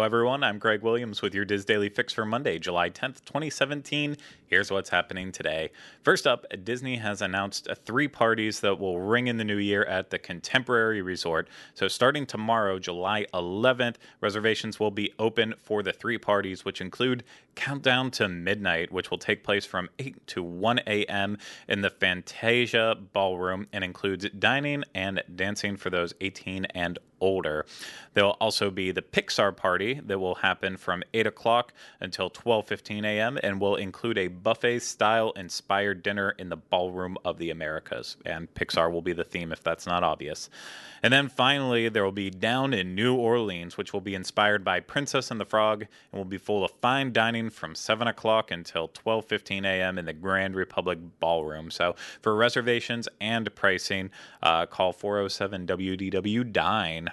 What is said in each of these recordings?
Hello, everyone. I'm Greg Williams with your DIS Daily Fix for Monday, July 10th, 2017. Here's what's happening today. First up, Disney has announced three parties that will ring in the new year at the Contemporary Resort. So, starting tomorrow, July 11th, reservations will be open for the three parties, which include Countdown to Midnight, which will take place from 8 to 1 a.m. in the Fantasia Ballroom and includes dining and dancing for those 18 and older. There will also be the Pixar party that will happen from 8 o'clock until 12:15 a.m. and will include a buffet-style inspired dinner in the Ballroom of the Americas. And Pixar will be the theme if that's not obvious. And then finally, there will be Down in New Orleans, which will be inspired by Princess and the Frog and will be full of fine dining from 7 o'clock until 12:15 a.m. in the Grand Republic Ballroom. So for reservations and pricing, uh, call 407 WDW Dine.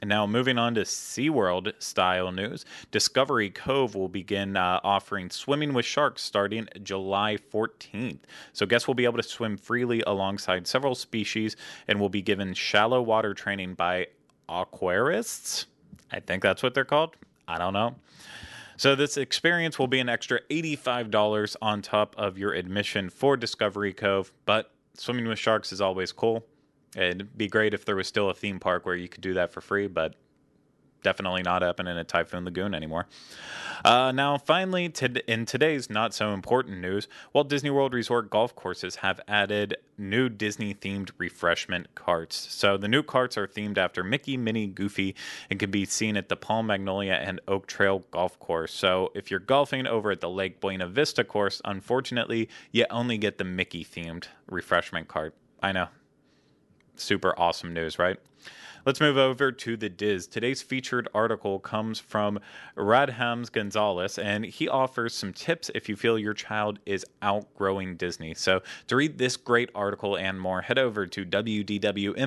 And now, moving on to SeaWorld style news, Discovery Cove will begin uh, offering swimming with sharks starting July 14th. So, guests will be able to swim freely alongside several species and will be given shallow water training by aquarists. I think that's what they're called. I don't know. So, this experience will be an extra $85 on top of your admission for Discovery Cove, but swimming with sharks is always cool. It'd be great if there was still a theme park where you could do that for free, but definitely not happening at Typhoon Lagoon anymore. Uh, now, finally, to, in today's not so important news, Walt Disney World Resort golf courses have added new Disney themed refreshment carts. So the new carts are themed after Mickey, Minnie, Goofy, and can be seen at the Palm Magnolia and Oak Trail golf course. So if you're golfing over at the Lake Buena Vista course, unfortunately, you only get the Mickey themed refreshment cart. I know, super awesome news, right? Let's move over to the DIS. Today's featured article comes from Radhams Gonzalez, and he offers some tips if you feel your child is outgrowing Disney. So, to read this great article and more, head over to wdwinfo.com.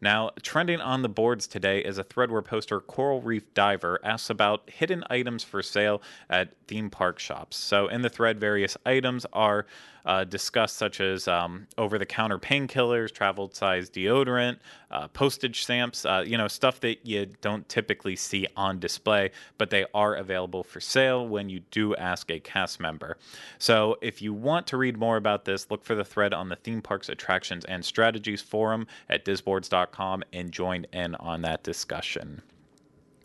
Now, trending on the boards today is a thread where poster Coral Reef Diver asks about hidden items for sale at theme park shops. So, in the thread, various items are uh, discussed, such as um, over the counter painkillers, travel size deodorant, uh, postage stamps, uh, you know, stuff that you don't typically see on display, but they are available for sale when you do ask a cast member. So, if you want to read more about this, look for the thread on the Theme Parks Attractions and Strategies Forum at disboards.com and join in on that discussion.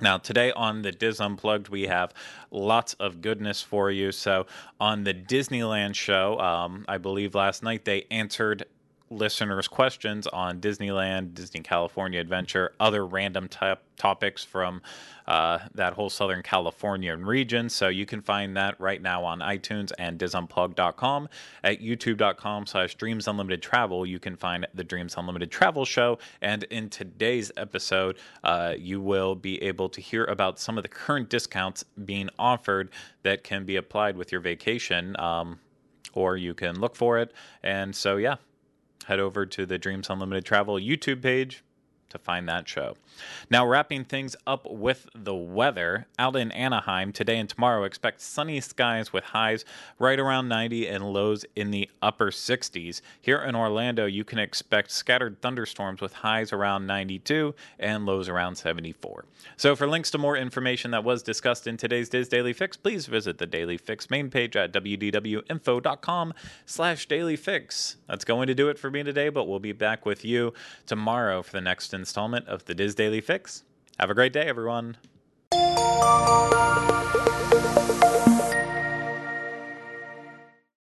Now, today on the DIS Unplugged, we have lots of goodness for you. So, on the Disneyland show, um, I believe last night they answered listeners' questions on Disneyland, Disney California Adventure, other random type topics from uh, that whole Southern California region. So you can find that right now on iTunes and disunplug.com. At youtube.com slash Dreams Unlimited Travel, you can find the Dreams Unlimited Travel show. And in today's episode, uh, you will be able to hear about some of the current discounts being offered that can be applied with your vacation. Um, or you can look for it. And so, yeah, head over to the Dreams Unlimited Travel YouTube page to find that show. Now, wrapping things up with the weather, out in Anaheim today and tomorrow, expect sunny skies with highs right around 90 and lows in the upper 60s. Here in Orlando, you can expect scattered thunderstorms with highs around 92 and lows around 74. So, for links to more information that was discussed in today's DIS Daily Fix, please visit the Daily Fix main page at wdwinfo.com slash fix. That's going to do it for me today, but we'll be back with you tomorrow for the next installment of the DIS Daily Fix. Have a great day, everyone.